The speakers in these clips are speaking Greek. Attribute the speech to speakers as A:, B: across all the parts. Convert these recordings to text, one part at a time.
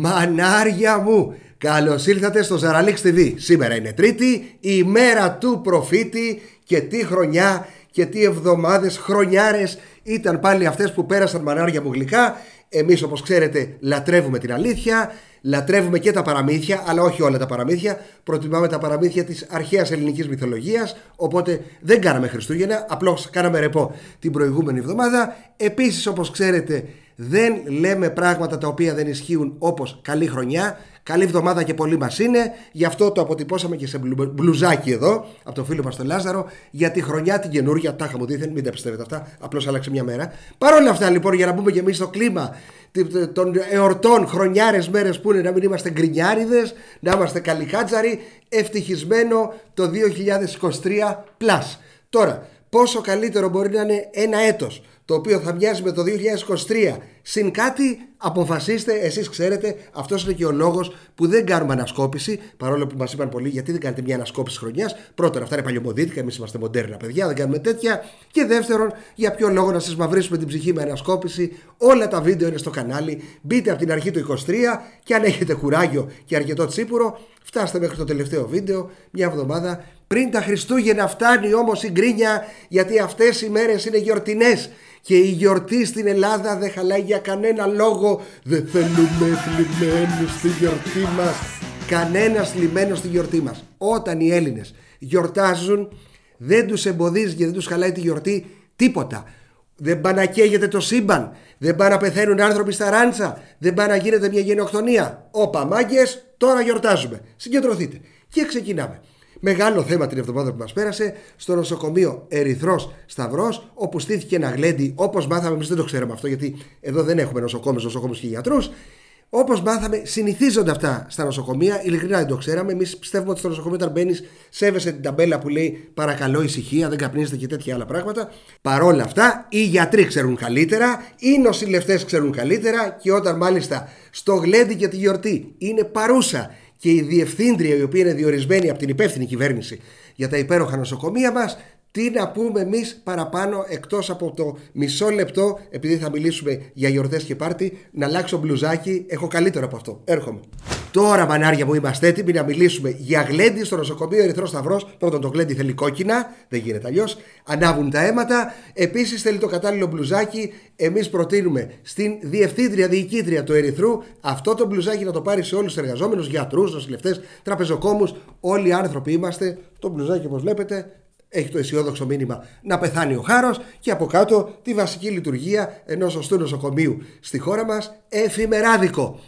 A: Μανάρια μου! Καλώς ήρθατε στο Ζαραλίξ TV. Σήμερα είναι Τρίτη, η μέρα του προφήτη και τι χρονιά και τι εβδομάδες, χρονιάρες ήταν πάλι αυτές που πέρασαν μανάρια μου γλυκά. Εμείς όπως ξέρετε λατρεύουμε την αλήθεια, λατρεύουμε και τα παραμύθια, αλλά όχι όλα τα παραμύθια. Προτιμάμε τα παραμύθια της αρχαίας ελληνικής μυθολογίας, οπότε δεν κάναμε Χριστούγεννα, απλώς κάναμε ρεπό την προηγούμενη εβδομάδα. Επίσης όπως ξέρετε δεν λέμε πράγματα τα οποία δεν ισχύουν όπως καλή χρονιά. Καλή εβδομάδα και πολύ μας είναι. Γι' αυτό το αποτυπώσαμε και σε μπλουζάκι εδώ από τον φίλο μας τον Λάζαρο. Για τη χρονιά την καινούργια. Τα είχαμε δίθεν, μην τα πιστεύετε αυτά. Απλώς άλλαξε μια μέρα. Παρ' όλα αυτά λοιπόν, για να μπούμε και εμείς στο κλίμα των εορτών, χρονιάρες μέρες που είναι να μην είμαστε γκρινιάριδες, να είμαστε καλικάτζαροι. Ευτυχισμένο το 2023 plus. Τώρα, πόσο καλύτερο μπορεί να είναι ένα έτος το οποίο θα μοιάζει με το 2023 συν κάτι αποφασίστε εσείς ξέρετε αυτός είναι και ο λόγος που δεν κάνουμε ανασκόπηση παρόλο που μας είπαν πολλοί γιατί δεν κάνετε μια ανασκόπηση χρονιάς. Πρώτον αυτά είναι παλιωμοδίτικα εμείς είμαστε μοντέρνα παιδιά δεν κάνουμε τέτοια. Και δεύτερον για ποιο λόγο να σας μαυρίσουμε την ψυχή με ανασκόπηση. Όλα τα βίντεο είναι στο κανάλι. Μπείτε από την αρχή του 23 και αν έχετε κουράγιο και αρκετό τσίπουρο φτάστε μέχρι το τελευταίο βίντεο μια εβδομάδα πριν τα Χριστούγεννα φτάνει όμως η γκρίνια γιατί αυτές οι μέρες είναι γιορτινές και η γιορτή στην Ελλάδα δεν χαλάει για κανένα λόγο. Δεν θέλουμε θλιμμένους στη γιορτή μας. Κανένας θλιμμένος στη γιορτή μας. Όταν οι Έλληνες γιορτάζουν δεν τους εμποδίζεις και δεν τους χαλάει τη γιορτή τίποτα. Δεν πάνε να καίγεται το σύμπαν. Δεν πάνε να πεθαίνουν άνθρωποι στα ράντσα. Δεν πάνε να γίνεται μια γενοκτονία. Όπα μάγκες, τώρα γιορτάζουμε. Συγκεντρωθείτε. Και ξεκινάμε. Μεγάλο θέμα την εβδομάδα που μας πέρασε στο νοσοκομείο Ερυθρός Σταυρός, όπου στήθηκε ένα γλέντι, όπως μάθαμε, εμείς δεν το ξέραμε αυτό, γιατί εδώ δεν έχουμε νοσοκόμες, νοσοκόμους και γιατρούς. Όπως μάθαμε, συνηθίζονται αυτά στα νοσοκομεία. Ειλικρινά δεν το ξέραμε. Εμείς πιστεύουμε ότι στο νοσοκομείο, όταν μπαίνεις, σέβεσαι την ταμπέλα που λέει Παρακαλώ, ησυχία, δεν καπνίζετε και τέτοια άλλα πράγματα. Παρόλα αυτά, οι γιατροί ξέρουν καλύτερα, οι νοσηλευτές ξέρουν καλύτερα και όταν μάλιστα στο γλέντι και τη γιορτή είναι παρούσα και η διευθύντρια η οποία είναι διορισμένη από την υπεύθυνη κυβέρνηση για τα υπέροχα νοσοκομεία μας τι να πούμε εμείς παραπάνω εκτός από το μισό λεπτό, επειδή θα μιλήσουμε για γιορτές και πάρτι, να αλλάξω μπλουζάκι. Έχω καλύτερο από αυτό. Έρχομαι. Τώρα, μανάρια μου, είμαστε έτοιμοι να μιλήσουμε για γλέντι στο νοσοκομείο Ερυθρό Σταυρός. Πρώτον, το γλέντι θέλει κόκκινα, δεν γίνεται αλλιώς. Ανάβουν τα αίματα. Επίσης, θέλει το κατάλληλο μπλουζάκι. Εμείς προτείνουμε στην διευθύντρια διοικήτρια του Ερυθρού αυτό το μπλουζάκι να το πάρει σε όλους τους εργαζόμενους, γιατρούς, νοσηλευτές, τραπεζοκόμους. Όλοι οι άνθρωποι είμαστε. Το μπλουζάκι, όπως βλέπετε, έχει το αισιόδοξο μήνυμα να πεθάνει ο χάρος και από κάτω τη βασική λειτουργία ενός σωστού νοσοκομείου στη χώρα μας, εφημεράδικο.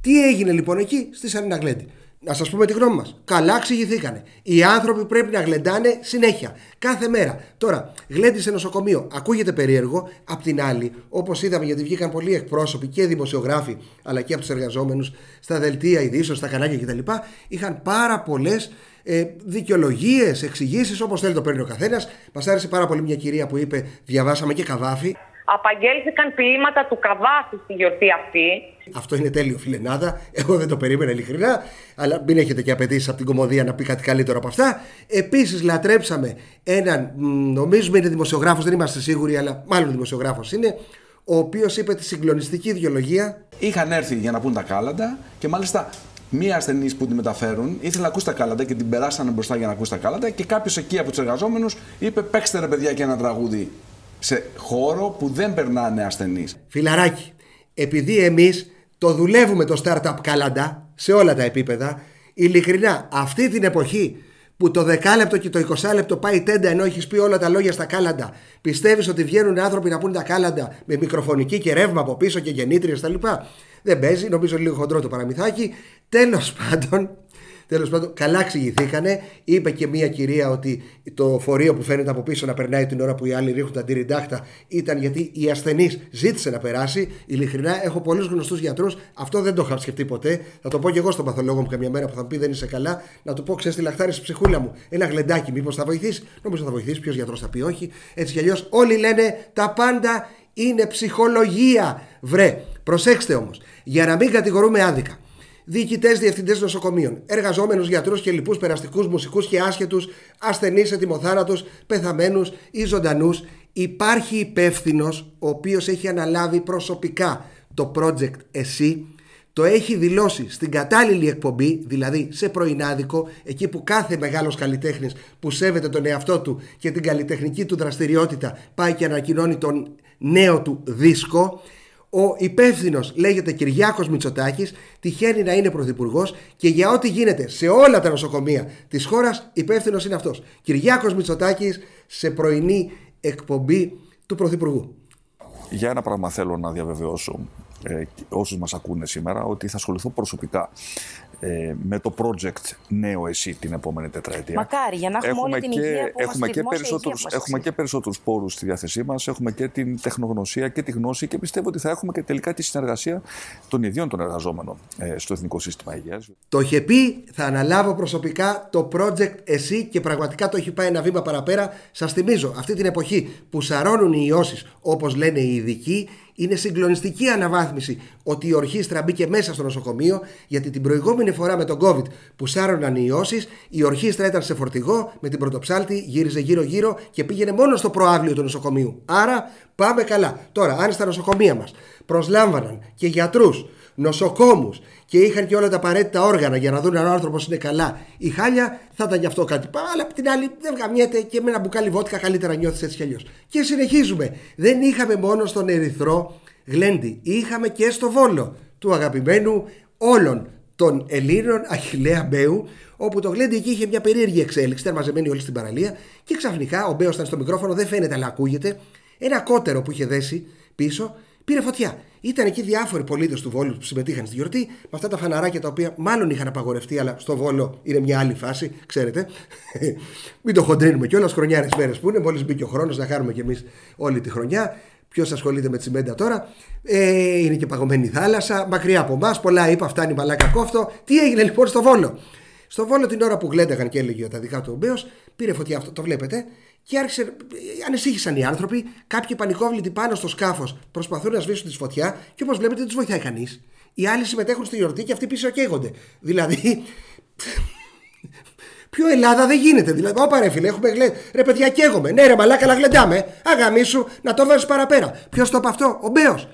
A: Τι έγινε λοιπόν εκεί στη Σαλίνα Γλέντι. Να σας πούμε τη γνώμη μας. Καλά εξηγηθήκανε. Οι άνθρωποι πρέπει να γλεντάνε συνέχεια. Κάθε μέρα. Τώρα, γλέντι σε νοσοκομείο. Ακούγεται περίεργο. Απ' την άλλη, όπως είδαμε, γιατί βγήκαν πολλοί εκπρόσωποι και δημοσιογράφοι, αλλά και από τους εργαζόμενους στα δελτία ειδήσεων, στα κανάλια κτλ. Είχαν πάρα πολλές ε, δικαιολογίες, εξηγήσεις, όπως θέλει το παίρνει ο καθένας. Μας άρεσε πάρα πολύ μια κυρία που είπε: Διαβάσαμε και καβάφι.
B: Απαγγέλθηκαν ποίηματα του Καβάφη στη γιορτή αυτή.
A: Αυτό είναι τέλειο, φιλενάδα. Εγώ δεν το περίμενα ειλικρινά. Αλλά μην έχετε και απαιτήσεις από την κομμωδία να πει κάτι καλύτερο από αυτά. Επίσης, λατρέψαμε έναν, νομίζουμε είναι δημοσιογράφος, δεν είμαστε σίγουροι, αλλά μάλλον δημοσιογράφος είναι, ο οποίος είπε τη συγκλονιστική ιδεολογία.
C: Είχαν έρθει για να πούν τα κάλαντα και μάλιστα μία ασθενή που τη μεταφέρουν ήθελε να ακούσει τα κάλαντα και την περάσανε μπροστά για να ακούσει τα κάλαντα και κάποιος εκεί από τους εργαζόμενους είπε: Παίξτε ρε παιδιά και ένα τραγούδι σε χώρο που δεν περνάνε ασθενείς.
A: Φιλαράκι, επειδή εμείς το δουλεύουμε το startup κάλαντα σε όλα τα επίπεδα, ειλικρινά αυτή την εποχή που το δεκάλεπτο και το 20 λεπτό πάει τέντα ενώ έχεις πει όλα τα λόγια στα κάλαντα. Πιστεύεις ότι βγαίνουν άνθρωποι να πούνε τα κάλαντα με μικροφωνική και ρεύμα από πίσω και γεννήτριες κτλ. Δεν παίζει, νομίζω λίγο χοντρό το παραμυθάκι. Τέλος πάντων, Τέλος πάντων, καλά εξηγηθήκανε. Είπε και μία κυρία ότι το φορείο που φαίνεται από πίσω να περνάει την ώρα που οι άλλοι ρίχνουν τα αντιριντάχτα ήταν γιατί η ασθενή ζήτησε να περάσει. Ειλικρινά, έχω πολλούς γνωστούς γιατρούς. Αυτό δεν το είχα σκεφτεί ποτέ. Θα το πω και εγώ στον παθολόγο μου καμιά μέρα που θα μου πει δεν είσαι καλά. Να του πω, ξέρεις τη λαχτάρι στη ψυχούλα μου. Ένα γλεντάκι, μήπως θα βοηθήσει. Νομίζω θα βοηθήσει. Ποιος γιατρός θα πει όχι. Έτσι κι αλλιώς όλοι λένε τα πάντα είναι ψυχολογία. Βρε, προσέξτε όμως, για να μην κατηγορούμε άδικα διοικητές, διευθυντές νοσοκομείων, εργαζόμενους γιατρούς και λοιπούς περαστικούς, μουσικούς και άσχετους, ασθενείς, ετοιμοθάνατους, πεθαμένους ή ζωντανούς. Υπάρχει υπεύθυνος ο οποίος έχει αναλάβει προσωπικά το project εσύ, το έχει δηλώσει στην κατάλληλη εκπομπή, δηλαδή σε πρωινάδικο, εκεί που κάθε μεγάλος καλλιτέχνης που σέβεται τον εαυτό του και την καλλιτεχνική του δραστηριότητα πάει και ανακοινώνει τον νέο του δίσκο. Ο υπεύθυνος λέγεται Κυριάκος Μητσοτάκης, τυχαίνει να είναι πρωθυπουργός και για ό,τι γίνεται σε όλα τα νοσοκομεία της χώρας, υπεύθυνος είναι αυτός. Κυριάκος Μητσοτάκης σε πρωινή εκπομπή του Πρωθυπουργού.
D: Για ένα πράγμα θέλω να διαβεβαιώσω ε, όσους μας ακούνε σήμερα ότι θα ασχοληθώ προσωπικά ε, με το project Νέο Εσύ την επόμενη τετραετία.
E: Μακάρι, για να έχουμε, όλη την
D: και,
E: υγεία που
D: έχουμε
E: μας
D: και,
E: δημόσια
D: περισσότερους,
E: υγεία που μας
D: έχουμε και περισσότερους πόρους στη διάθεσή μας, έχουμε και την τεχνογνωσία και τη γνώση και πιστεύω ότι θα έχουμε και τελικά τη συνεργασία των ιδίων των εργαζόμενων ε, στο Εθνικό Σύστημα Υγείας.
A: Το είχε πει, θα αναλάβω προσωπικά το project εσύ και πραγματικά το έχει πάει ένα βήμα παραπέρα. Σας θυμίζω, αυτή την εποχή που σαρώνουν οι ιώσεις, όπως λένε οι ειδικοί, είναι συγκλονιστική αναβάθμιση ότι η ορχήστρα μπήκε μέσα στο νοσοκομείο, γιατί την προηγούμενη φορά με τον COVID που σάρωναν οι ιώσεις, η ορχήστρα ήταν σε φορτηγό με την πρωτοψάλτη, γύριζε γύρω-γύρω και πήγαινε μόνο στο προάβλιο του νοσοκομείου. Άρα πάμε καλά. Τώρα, αν στα νοσοκομεία μας προσλάμβαναν και γιατρούς, νοσοκόμους και είχαν και όλα τα απαραίτητα όργανα για να δουν αν ο άνθρωπος είναι καλά, η χάλια θα ήταν γι' αυτό κάτι. Αλλά απ' την άλλη δεν γαμιέται και με ένα μπουκάλι βότκα καλύτερα νιώθεις έτσι κι αλλιώς. Και συνεχίζουμε. Δεν είχαμε μόνο στον Ερυθρό Γλέντι, είχαμε και στο Βόλο του αγαπημένου όλων των Ελλήνων Αχηλέα Μπέου, όπου το Γλέντι εκεί είχε μια περίεργη εξέλιξη, ήταν μαζεμένοι όλοι στην παραλία και ξαφνικά ο Μπέος ήταν στο μικρόφωνο, δεν φαίνεται αλλά ακούγεται. Ένα κότερο που είχε δέσει πίσω πήρε φωτιά. Ήταν εκεί διάφοροι πολίτες του Βόλου που συμμετείχαν στη γιορτή, με αυτά τα φαναράκια τα οποία μάλλον είχαν απαγορευτεί, αλλά στο Βόλο είναι μια άλλη φάση, ξέρετε. Μην το χοντρίνουμε κιόλας, χρονιάρες μέρες που είναι, μόλις μπήκε ο χρόνος να κάνουμε κι εμείς όλη τη χρονιά. Ποιος ασχολείται με τσιμέντα τώρα; Ε, είναι και παγωμένη η θάλασσα, μακριά από εμάς. Πολλά είπα, φτάνει μαλάκα κόφτο. Τι έγινε λοιπόν στο Βόλο; Στο Βόλο την ώρα που γλένταγαν και έλεγε τα δικά του ο Μπέος, πήρε φωτιά αυτό, το βλέπετε, και άρχισε, ανησύχησαν οι άνθρωποι. Κάποιοι πανικόβλητοι πάνω στο σκάφος προσπαθούν να σβήσουν τη φωτιά και όπως βλέπετε δεν τους βοηθάει κανείς. Οι άλλοι συμμετέχουν στη γιορτή και αυτοί πίσω καίγονται. Δηλαδή. Πιο Ελλάδα δεν γίνεται. Δηλαδή, όπα ρε φίλε, έχουμε γλε... Ρε παιδιά, καίγομαι. Ναι, ρε μαλάκα, αλλά γλεντάμε. Αγαμίσου να το βάζεις παραπέρα. Ποιος το είπε αυτό, ο Μπέος.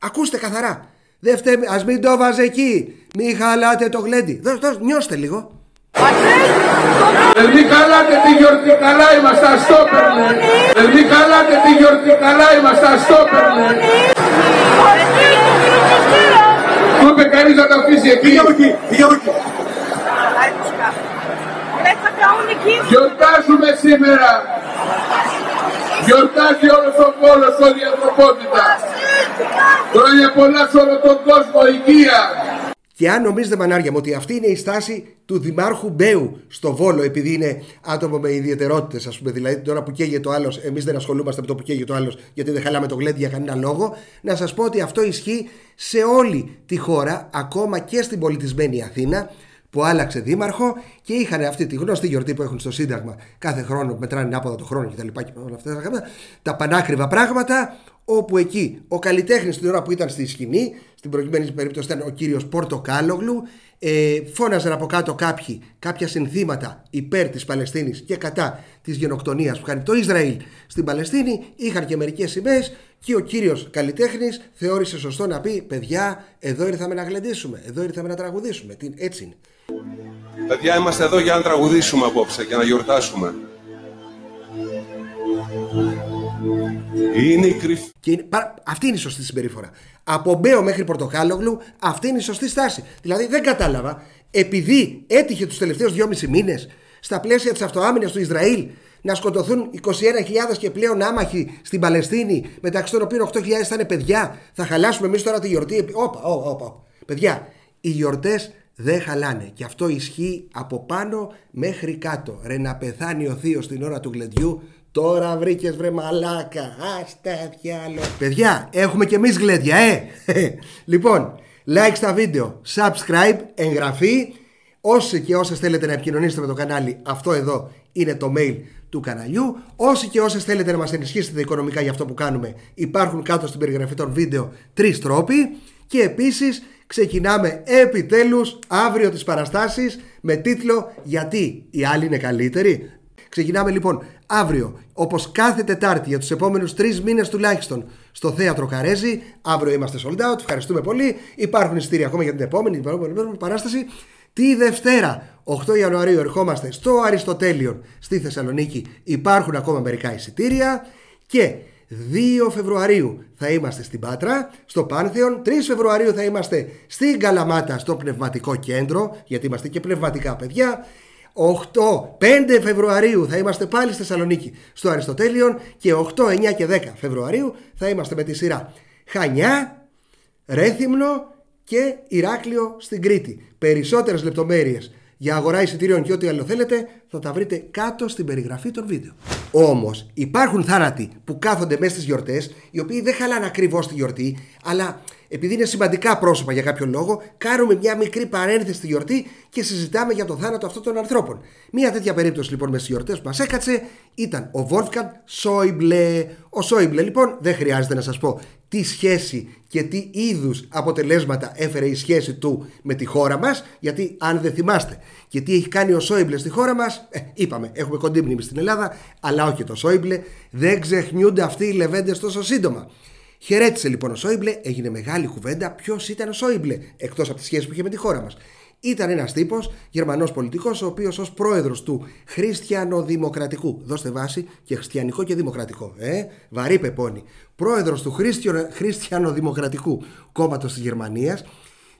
A: Ακούστε καθαρά. Δεν φταίμε, ας μην το βάζει εκεί. Μην χαλάτε το γλέντι. Δώσ, δώσ, νιώστε λίγο.
F: Δεν μη χαλάτε τη γιορτή καλά είμαστε αστόπερ Δεν μη χαλάτε τη γιορτή καλά είμαστε αστόπερ Του είπε κανείς να τα αφήσει εκεί. Πήγε από εκεί, πήγε από εκεί. Γιορτάζουμε σήμερα. Γιορτάζει όλος ο πόλος, όλη η ανθρωπότητα. Χρόνια πολλά σε όλο τον κόσμο, υγεία
A: και αν νομίζετε, μανάρια μου, ότι αυτή είναι η στάση του Δημάρχου Μπέου στο Βόλο, επειδή είναι άτομο με ιδιαιτερότητες, ας πούμε, δηλαδή τώρα που καίγεται ο άλλος, εμείς δεν ασχολούμαστε με το που καίγεται ο άλλος, γιατί δεν χαλάμε το γλέντι για κανένα λόγο, να σας πω ότι αυτό ισχύει σε όλη τη χώρα, ακόμα και στην πολιτισμένη Αθήνα, που άλλαξε δήμαρχο και είχαν αυτή τη γνωστή γιορτή που έχουν στο Σύνταγμα κάθε χρόνο που μετράνε άποδα το χρόνο κτλ. Όλα αυτά τα, τα πανάκριβα πράγματα, όπου εκεί ο καλλιτέχνης την ώρα που ήταν στη σκηνή, στην προηγούμενη περίπτωση ήταν ο κύριος Πορτοκάλογλου, ε, φώναζαν από κάτω κάποιοι κάποια συνθήματα υπέρ της Παλαιστίνης και κατά της γενοκτονίας που κάνει το Ισραήλ στην Παλαιστίνη. Είχαν και μερικές σημαίες και ο κύριος καλλιτέχνης θεώρησε σωστό να πει: Παιδιά, εδώ ήρθαμε να γλεντήσουμε, εδώ ήρθαμε να τραγουδήσουμε. Τι, έτσι είναι.
F: Παιδιά, είμαστε εδώ για να τραγουδήσουμε απόψε και να γιορτάσουμε. Είναι η κρυφή.
A: Και είναι, παρα, αυτή είναι η σωστή συμπεριφορά. Από Μπέο μέχρι Πορτοκάλογλου, αυτή είναι η σωστή στάση. Δηλαδή δεν κατάλαβα, επειδή έτυχε τους τελευταίους δυόμισι μήνες στα πλαίσια της αυτοάμυνας του Ισραήλ να σκοτωθούν 21.000 και πλέον άμαχοι στην Παλαιστίνη, μεταξύ των οποίων 8.000 θα είναι παιδιά, θα χαλάσουμε εμείς τώρα τη γιορτή. Όπα, όπα, όπα. Παιδιά, οι γιορτές δεν χαλάνε. Και αυτό ισχύει από πάνω μέχρι κάτω. Ρε να πεθάνει ο θείος την ώρα του γλεντιού, Τώρα βρήκες βρε μαλάκα. Άστα διάλο. Παιδιά, έχουμε και εμείς γλέντια, ε! λοιπόν, like στα βίντεο, subscribe, εγγραφή. Όσοι και όσες θέλετε να επικοινωνήσετε με το κανάλι, αυτό εδώ είναι το mail του καναλιού. Όσοι και όσες θέλετε να μας ενισχύσετε οικονομικά για αυτό που κάνουμε, υπάρχουν κάτω στην περιγραφή των βίντεο τρεις τρόποι. Και επίσης ξεκινάμε επιτέλους αύριο τις παραστάσεις με τίτλο «Γιατί οι άλλοι είναι καλύτεροι». Ξεκινάμε λοιπόν αύριο, όπως κάθε Τετάρτη για τους επόμενους τρεις μήνες τουλάχιστον, στο θέατρο Καρέζη. Αύριο είμαστε sold out. Ευχαριστούμε πολύ. Υπάρχουν εισιτήρια ακόμα για την επόμενη, την επόμενη παράσταση. Τη Δευτέρα, 8 Ιανουαρίου, ερχόμαστε στο Αριστοτέλειον στη Θεσσαλονίκη. Υπάρχουν ακόμα μερικά εισιτήρια. Και 2 Φεβρουαρίου θα είμαστε στην Πάτρα, στο Πάνθεον. 3 Φεβρουαρίου θα είμαστε στην Καλαμάτα, στο Πνευματικό Κέντρο, γιατί είμαστε και πνευματικά παιδιά. 8, 5 Φεβρουαρίου θα είμαστε πάλι στη Θεσσαλονίκη στο Αριστοτέλειον και 8, 9 και 10 Φεβρουαρίου θα είμαστε με τη σειρά Χανιά, Ρέθυμνο και Ηράκλειο στην Κρήτη. Περισσότερες λεπτομέρειες για αγορά εισιτήριων και ό,τι άλλο θέλετε θα τα βρείτε κάτω στην περιγραφή των βίντεο. Όμως υπάρχουν θάνατοι που κάθονται μέσα στις γιορτές, οι οποίοι δεν χαλάνε ακριβώς τη γιορτή, αλλά επειδή είναι σημαντικά πρόσωπα για κάποιο λόγο, κάνουμε μια μικρή παρένθεση στη γιορτή και συζητάμε για το θάνατο αυτών των ανθρώπων. Μια τέτοια περίπτωση λοιπόν μες στις γιορτές που μας έκατσε ήταν ο Βόλφκαντ Σόιμπλε. Ο Σόιμπλε λοιπόν δεν χρειάζεται να σας πω τι σχέση και τι είδους αποτελέσματα έφερε η σχέση του με τη χώρα μας, γιατί αν δεν θυμάστε και τι έχει κάνει ο Σόιμπλε στη χώρα μας, ε, είπαμε, έχουμε κοντή μνήμη στην Ελλάδα, αλλά όχι το Σόιμπλε, δεν ξεχνιούνται αυτοί οι λεβέντες τόσο σύντομα. Χαιρέτησε λοιπόν ο Σόιμπλε, έγινε μεγάλη κουβέντα ποιος ήταν ο Σόιμπλε, εκτός από τη σχέση που είχε με τη χώρα μας. Ήταν ένας τύπος, Γερμανός πολιτικός, ο οποίος ως πρόεδρος του Χριστιανοδημοκρατικού, δώστε βάση και χριστιανικό και δημοκρατικό, ε, βαρύ πεπόνι, πρόεδρος του Χριστιανοδημοκρατικού κόμματος της Γερμανίας,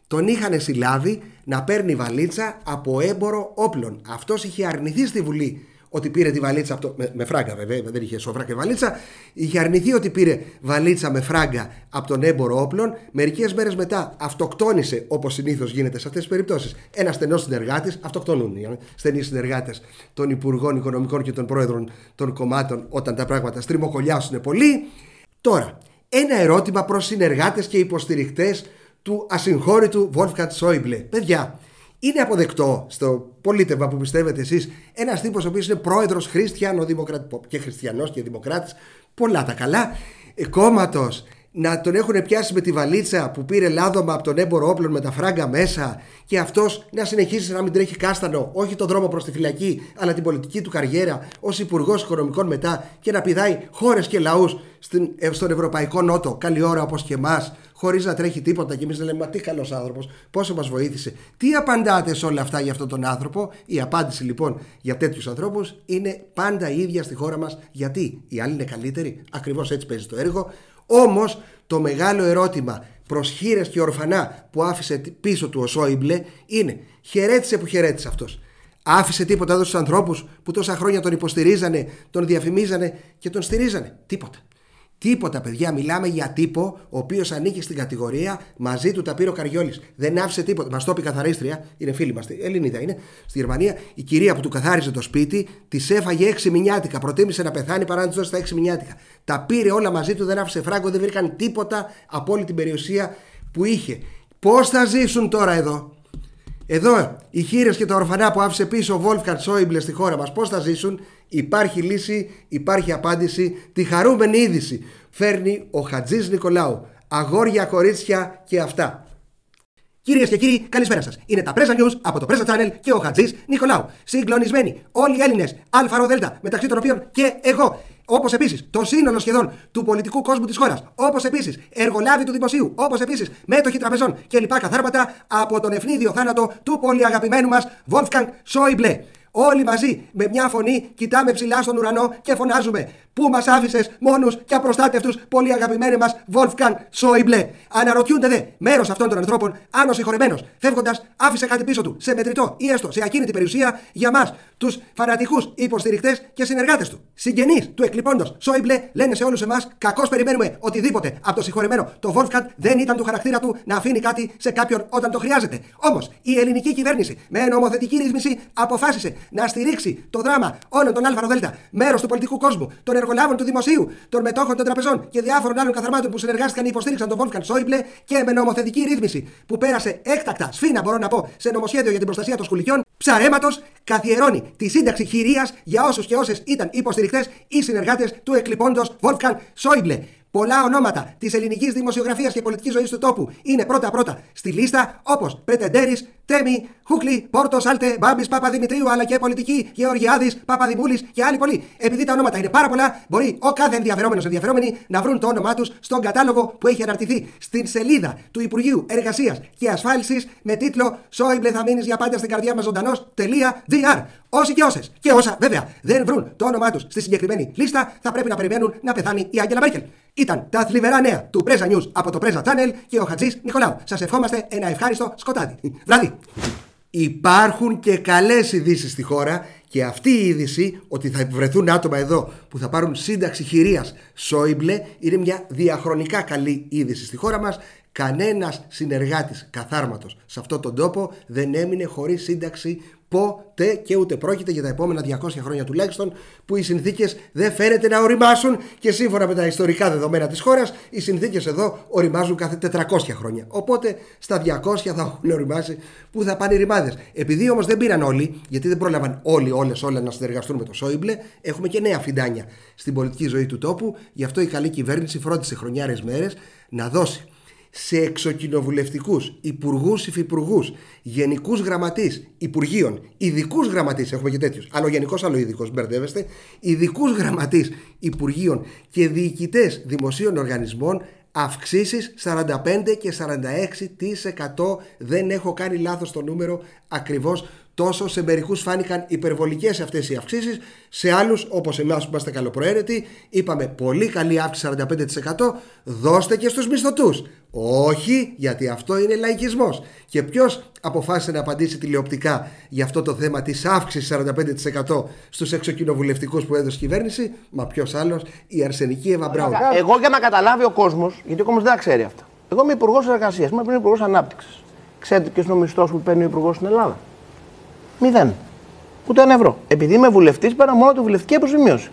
A: τον είχαν συλλάβει να παίρνει βαλίτσα από έμπορο όπλων. Αυτός είχε αρνηθεί στη Βουλή ότι πήρε τη βαλίτσα από το, με, με φράγκα βέβαια, δεν είχε σοφρά και βαλίτσα. Είχε αρνηθεί ότι πήρε βαλίτσα με φράγκα από τον έμπορο όπλων. Μερικές μέρες μετά αυτοκτόνησε όπως συνήθως γίνεται σε αυτές τις περιπτώσεις. Ένα στενός συνεργάτης, αυτοκτονούν οι στενοί συνεργάτες των Υπουργών Οικονομικών και των Πρόεδρων των κομμάτων όταν τα πράγματα στριμοκολιάσουν πολύ. Τώρα, ένα ερώτημα προς συνεργάτες και υποστηρικτέ του ασυγχώρητου Wolfgang Schäuble. Παιδιά, είναι αποδεκτό στο πολίτευμα που πιστεύετε εσείς ένας τύπος ο οποίος είναι πρόεδρος χριστιανοδημοκρατικό και χριστιανός και δημοκράτης, πολλά τα καλά, ε, κόμματος, να τον έχουν πιάσει με τη βαλίτσα που πήρε λάδωμα από τον έμπορο όπλων με τα φράγκα μέσα και αυτός να συνεχίσει να μην τρέχει κάστανο, όχι τον δρόμο προς τη φυλακή, αλλά την πολιτική του καριέρα ως Υπουργός Οικονομικών μετά και να πηδάει χώρες και λαούς ε, στον Ευρωπαϊκό Νότο, καλή ώρα όπως και εμάς, χωρίς να τρέχει τίποτα και εμείς να λέμε Μα τι καλός άνθρωπος, πόσο μας βοήθησε. Τι απαντάτε σε όλα αυτά για αυτόν τον άνθρωπο; Η απάντηση λοιπόν για τέτοιους ανθρώπους είναι πάντα η ίδια στη χώρα μας. Γιατί; Οι άλλοι είναι καλύτεροι. Ακριβώς έτσι παίζει το έργο. Όμως το μεγάλο ερώτημα προς χείρες και ορφανά που άφησε πίσω του ο Σόιμπλε είναι χαιρέτησε που χαιρέτησε αυτός. Άφησε τίποτα εδώ στους ανθρώπους που τόσα χρόνια τον υποστηρίζανε, τον διαφημίζανε και τον στηρίζανε. Τίποτα. Τίποτα, παιδιά. Μιλάμε για τύπο ο οποίος ανήκει στην κατηγορία μαζί του τα πήρε ο Καριόλης. Δεν άφησε τίποτα. Μας το πει καθαρίστρια, είναι φίλη μας, Ελληνίδα είναι. Στη Γερμανία η κυρία που του καθάριζε το σπίτι της έφαγε έξι μηνιάτικα. Προτίμησε να πεθάνει παρά να της δώσει τα έξι μηνιάτικα. Τα πήρε όλα μαζί του, δεν άφησε φράγκο, δεν βρήκαν τίποτα από όλη την περιουσία που είχε. Πώς θα ζήσουν τώρα εδώ, εδώ οι χείρες και τα ορφανά που άφησε πίσω ο Βόλφκαρτ Σόιμπλε στη χώρα μας, πώς θα ζήσουν, υπάρχει λύση, υπάρχει απάντηση. Τη χαρούμενη είδηση φέρνει ο Χατζής Νικολάου. Αγόρια, κορίτσια και αυτά. Κυρίες και κύριοι, καλησπέρα σας. Είναι τα Presa News από το Presa Channel και ο Χατζής Νικολάου. Συγκλονισμένοι όλοι οι Έλληνες, ΑΛΦΑ μεταξύ των οποίων και εγώ. Όπως επίσης το σύνολο σχεδόν του πολιτικού κόσμου της χώρας. Όπως επίσης εργολάβοι του δημοσίου. Όπως επίσης μέτοχοι τραπεζών και λοιπά καθάρματα από τον ευνίδιο θάνατο του πολύ αγαπημένου μας Wolfgang Schäuble. Όλοι μαζί με μια φωνή κοιτάμε ψηλά στον ουρανό και φωνάζουμε Πού μας άφησες μόνους και απροστάτευτους, πολύ αγαπημένοι μας Wolfgang Schäuble. Αναρωτιούνται δε μέρος αυτών των ανθρώπων αν ο συγχωρεμένος φεύγοντας άφησε κάτι πίσω του σε μετρητό ή έστω σε ακίνητη περιουσία για μας, τους φανατικούς υποστηρικτέ και συνεργάτες του. Συγγενείς του εκλειπώντος Schäuble λένε σε όλους εμάς κακώς περιμένουμε οτιδήποτε από το συγχωρεμένο. Το Wolfgang δεν ήταν του χαρακτήρα του να αφήνει κάτι σε κάποιον όταν το χρειάζεται. Όμως η ελληνική κυβέρνηση με νομοθετική ρύθμιση αποφάσισε να στηρίξει το δράμα όλων των ΑΔ μέρος του πολιτικού κόσμου, των εργολάβων του δημοσίου, των μετόχων των τραπεζών και διάφορων άλλων καθαρμάτων που συνεργάστηκαν ή υποστήριξαν τον Βόλφγκανγκ Σόιμπλε και με νομοθετική ρύθμιση που πέρασε έκτακτα, σφήνα μπορώ να πω, σε νομοσχέδιο για την προστασία των σκουληκιών ψαρέματος καθιερώνει τη σύνταξη χηρείας για όσους και όσες ήταν υποστηρικτές ή συνεργάτες του εκλιπόντος Βόλφγκανγκ Σόιμπλε. Πολλά ονόματα της ελληνικής δημοσιογραφίας και πολιτικής ζωής του τόπου είναι πρώτα-πρώτα στη λίστα, όπως Πρετεντέρης, Τρέμη, Χούκλη, Πορτοσάλτε, Μπάμπης Παπαδημητρίου, αλλά και πολιτικοί, Γεωργιάδης, Παπαδημούλης και άλλοι πολλοί. Επειδή τα ονόματα είναι πάρα πολλά, μπορεί ο κάθε ενδιαφερόμενος ενδιαφερόμενοι να βρουν το όνομά τους στον κατάλογο που έχει αναρτηθεί στην σελίδα του Υπουργείου Εργασίας και Ασφάλισης με τίτλο Σόιμπλε θα μείνεις για πάντα στην καρδιά μας ζωντανό.gr. Όσοι και όσες και όσα βέβαια δεν βρουν το όνομά τους στη συγκεκριμένη λίστα θα πρέπει να περιμένουν να πεθάνει η Άγγελα Μέρκελ. Ήταν τα θλιβερά νέα του Πρέζα News από το Πρέζα Channel και ο Χατζής Νικολάου. Σας ευχόμαστε ένα ευχάριστο σκοτάδι. Βράδυ. Υπάρχουν και καλές ειδήσεις στη χώρα και αυτή η είδηση ότι θα βρεθούν άτομα εδώ που θα πάρουν σύνταξη χειρίας Σόιμπλε είναι μια διαχρονικά καλή είδηση στη χώρα μας. Κανένας συνεργάτης καθάρματος σε αυτόν τον τόπο δεν έμεινε χωρίς σύνταξη ποτέ και ούτε πρόκειται για τα επόμενα 200 χρόνια τουλάχιστον που οι συνθήκες δεν φαίνεται να οριμάσουν και σύμφωνα με τα ιστορικά δεδομένα της χώρας, οι συνθήκες εδώ οριμάζουν κάθε 400 χρόνια. Οπότε στα 200 θα έχουν οριμάσει που θα πάνε οι ρημάδες. Επειδή όμως δεν πήραν όλοι, γιατί δεν πρόλαβαν όλοι όλες όλα να συνεργαστούν με το Σόιμπλε, έχουμε και νέα φιντάνια στην πολιτική ζωή του τόπου. Γι' αυτό η καλή κυβέρνηση φρόντισε χρονιάρες μέρες να δώσει σε εξοκοινοβουλευτικούς, υπουργούς, υφυπουργούς, γενικούς γραμματείς Υπουργείων, ειδικούς γραμματείς, έχουμε και τέτοιους, άλλο γενικός, άλλο ειδικός, μπερδεύεστε, ειδικούς γραμματείς Υπουργείων και διοικητές δημοσίων οργανισμών αυξήσεις 45 και 46% δεν έχω κάνει λάθος το νούμερο ακριβώς τόσο σε μερικούς φάνηκαν υπερβολικές αυτές οι αυξήσεις, σε άλλους όπως εμάς που είμαστε καλοπροαίρετοι, είπαμε πολύ καλή αύξηση 45%. Δώστε και στους μισθωτούς. Όχι, γιατί αυτό είναι λαϊκισμός. Και ποιος αποφάσισε να απαντήσει τηλεοπτικά για αυτό το θέμα της αύξησης 45% στους εξοκοινοβουλευτικούς που έδωσε η κυβέρνηση, μα ποιος άλλος, η Αρσενική Εύα Μπράουν.
E: Εγώ για να καταλάβει ο κόσμος, γιατί ο κόσμος δεν τα ξέρει αυτά. Εγώ είμαι υπουργός εργασίας, είμαι υπουργός ανάπτυξης. Ξέρετε ποιος είναι ο μισθός που παίρνει ο υπουργός στην Ελλάδα; Μηδέν. Ούτε ένα ευρώ. Επειδή είμαι βουλευτής, παίρνω μόνο τη βουλευτική αποζημίωση.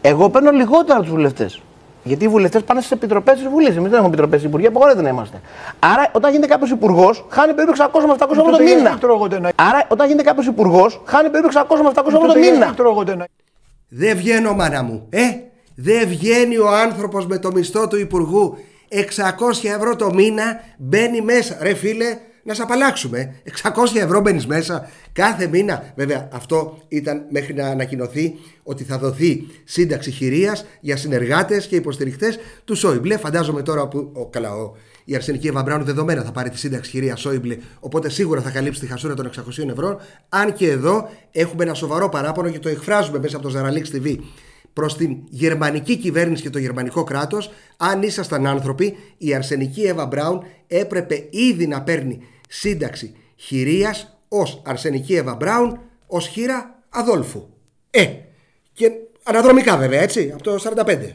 E: Εγώ παίρνω λιγότερα από τους βουλευτές. Γιατί οι βουλευτές πάνε στις επιτροπές της Βουλής. Εμείς δεν έχουμε επιτροπές της Υπουργεία, απαγορεύεται να είμαστε. Άρα, όταν γίνεται κάποιος υπουργός, χάνει περίπου 600 με 700 ευρώ το μήνα. Άρα, όταν γίνεται κάποιος υπουργός, χάνει περίπου 600 με 700 ευρώ το μήνα.
A: Δεν βγαίνω, μάνα μου. Ε, δεν βγαίνει ο άνθρωπος με το μισθό του υπουργού. 600 ευρώ το μήνα μπαίνει μέσα. Ρε φίλε, να σε απαλλάξουμε. 600 ευρώ μπαίνεις μέσα κάθε μήνα. Βέβαια, αυτό ήταν μέχρι να ανακοινωθεί ότι θα δοθεί σύνταξη χειρίας για συνεργάτες και υποστηρικτέ του Σόιμπλε. Φαντάζομαι τώρα που. Ο, καλά, ο, η Αρσενική Εβαμπράουν δεδομένα θα πάρει τη σύνταξη χειρίας Σόιμπλε, οπότε σίγουρα θα καλύψει τη χασούρα των 600 ευρώ. Αν και εδώ έχουμε ένα σοβαρό παράπονο και το εκφράζουμε μέσα από το Ζαραλίξ TV προς την γερμανική κυβέρνηση και το γερμανικό κράτος αν ήσασταν άνθρωποι η Αρσενική Εύα Μπράουν έπρεπε ήδη να παίρνει σύνταξη χειρίας ως Αρσενική Εύα Μπράουν ως χείρα Αδόλφου. Ε, και αναδρομικά βέβαια έτσι, από το 45.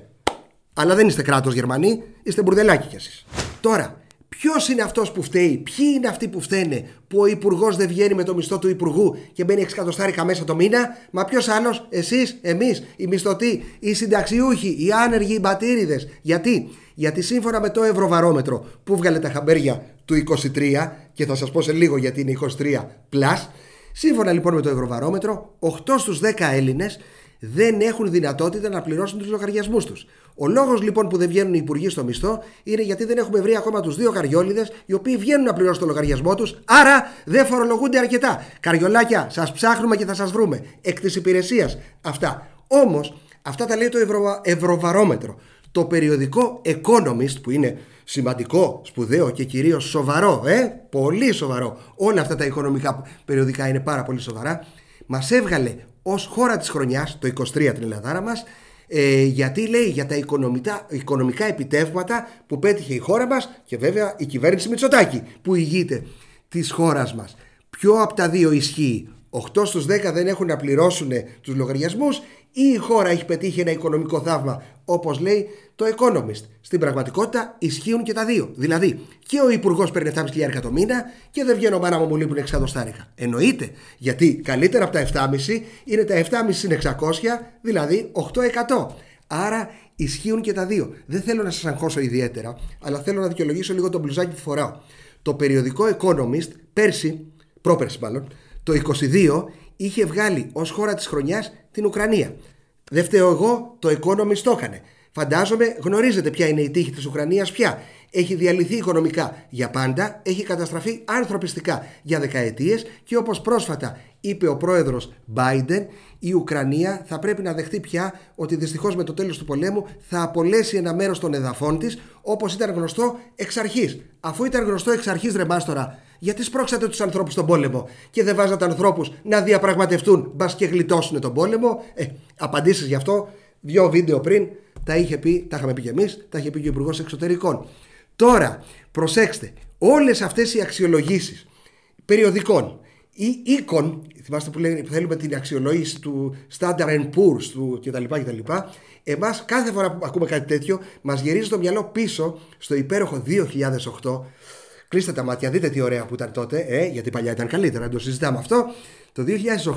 A: Αλλά δεν είστε κράτος Γερμανοί, είστε μπουρδελάκι κι εσείς. Τώρα, Ποιος είναι αυτός που φταίει, ποιοι είναι αυτοί που φταίνε; Που ο υπουργός δεν βγαίνει με το μισθό του υπουργού και μπαίνει 6 εκατοστάρικα μέσα το μήνα, μα ποιος άλλος, εσείς, εμείς, οι μισθωτοί, οι συνταξιούχοι, οι άνεργοι, οι μπατήριδες. Γιατί; Γιατί σύμφωνα με το Ευρωβαρόμετρο που βγάλε τα χαμπέρια του 23 και θα σας πω σε λίγο γιατί είναι 23 plus, σύμφωνα λοιπόν με το Ευρωβαρόμετρο, 8 στους 10 Έλληνες δεν έχουν δυνατότητα να πληρώσουν τους λογαριασμούς τους. Ο λόγος λοιπόν που δεν βγαίνουν οι υπουργοί στο μισθό είναι γιατί δεν έχουμε βρει ακόμα τους δύο καριόλιδες οι οποίοι βγαίνουν να πληρώσουν το λογαριασμό τους, άρα δεν φορολογούνται αρκετά. Καριολάκια, σας ψάχνουμε και θα σας βρούμε. Εκ της υπηρεσίας αυτά. Όμως, αυτά τα λέει το Ευρωβαρόμετρο. Το περιοδικό Economist που είναι σημαντικό, σπουδαίο και κυρίως σοβαρό, ε, πολύ σοβαρό. Όλα αυτά τα οικονομικά περιοδικά είναι πάρα πολύ σοβαρά. Μας έβγαλε ως χώρα της χρονιάς, το 23 την Ελλαδάρα μας, ε, γιατί λέει για τα οικονομικά, οικονομικά επιτεύγματα που πέτυχε η χώρα μας και βέβαια η κυβέρνηση Μητσοτάκη που ηγείται της χώρας μας. Ποιο από τα δύο ισχύει, 8 στους 10 δεν έχουν να πληρώσουν τους λογαριασμούς ή η χώρα έχει πετύχει ένα οικονομικό θαύμα όπως λέει το Economist. Στην πραγματικότητα ισχύουν και τα δύο. Δηλαδή και ο Υπουργός παίρνει 7.500 το μήνα και δεν βγαίνω μάνα μου μου λείπουν 600 στάρικα. Εννοείται. Γιατί καλύτερα από τα 7,5 είναι τα 7,5 συν 600, δηλαδή 8%. Άρα ισχύουν και τα δύο. Δεν θέλω να σας αγχώσω ιδιαίτερα, αλλά θέλω να δικαιολογήσω λίγο το μπλουζάκι που φοράω. Το περιοδικό Economist πέρσι, πρόπερσι μάλλον, το 22 είχε βγάλει ως χώρα της χρονιάς την Ουκρανία. Δεν φταίω εγώ, το Economist το έκανε. Φαντάζομαι γνωρίζετε ποια είναι η τύχη της Ουκρανίας πια. Έχει διαλυθεί οικονομικά για πάντα, έχει καταστραφεί ανθρωπιστικά για δεκαετίες και όπως πρόσφατα είπε ο πρόεδρος Biden, η Ουκρανία θα πρέπει να δεχτεί πια ότι δυστυχώς με το τέλος του πολέμου θα απολέσει ένα μέρος των εδαφών της όπως ήταν γνωστό εξ αρχής. Αφού ήταν γνωστό εξ αρχής ρε μάστορα, γιατί σπρώξατε τους ανθρώπους στον πόλεμο και δεν βάζατε ανθρώπους να διαπραγματευτούν μπας και γλιτώσουν τον πόλεμο. Ε, απαντήσεις γι' αυτό δύο βίντεο πριν τα είχε πει, τα είχαμε πει και εμείς, τα είχε πει και ο Υπουργός Εξωτερικών. Τώρα, προσέξτε, όλες αυτές οι αξιολογήσεις περιοδικών ή οίκων, θυμάστε που, λένε, που θέλουμε την αξιολόγηση του Standard Poor's του κτλ. κτλ. Εμάς κάθε φορά που ακούμε κάτι τέτοιο μας γυρίζει το μυαλό πίσω στο υπέροχο 2008 Κλείστε τα μάτια, δείτε τι ωραία που ήταν τότε, ε, γιατί παλιά ήταν καλύτερα, να το συζητάμε αυτό. Το